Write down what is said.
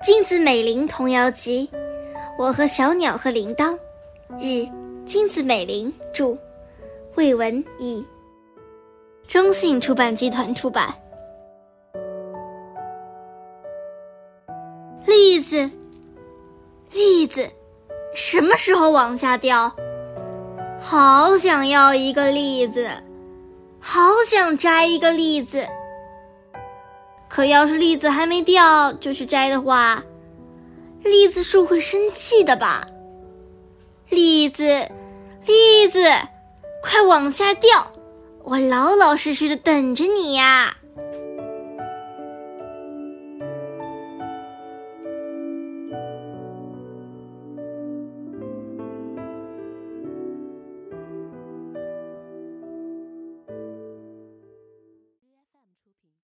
金子美玲童谣集，我和小鸟和铃铛，日，金子美玲著，魏文译，中信出版集团出版。栗子，栗子，什么时候往下掉？好想要一个栗子，好想摘一个栗子。可要是栗子还没掉就去摘的话，栗子树会生气的吧？栗子，栗子，快往下掉！我老老实实的等着你呀。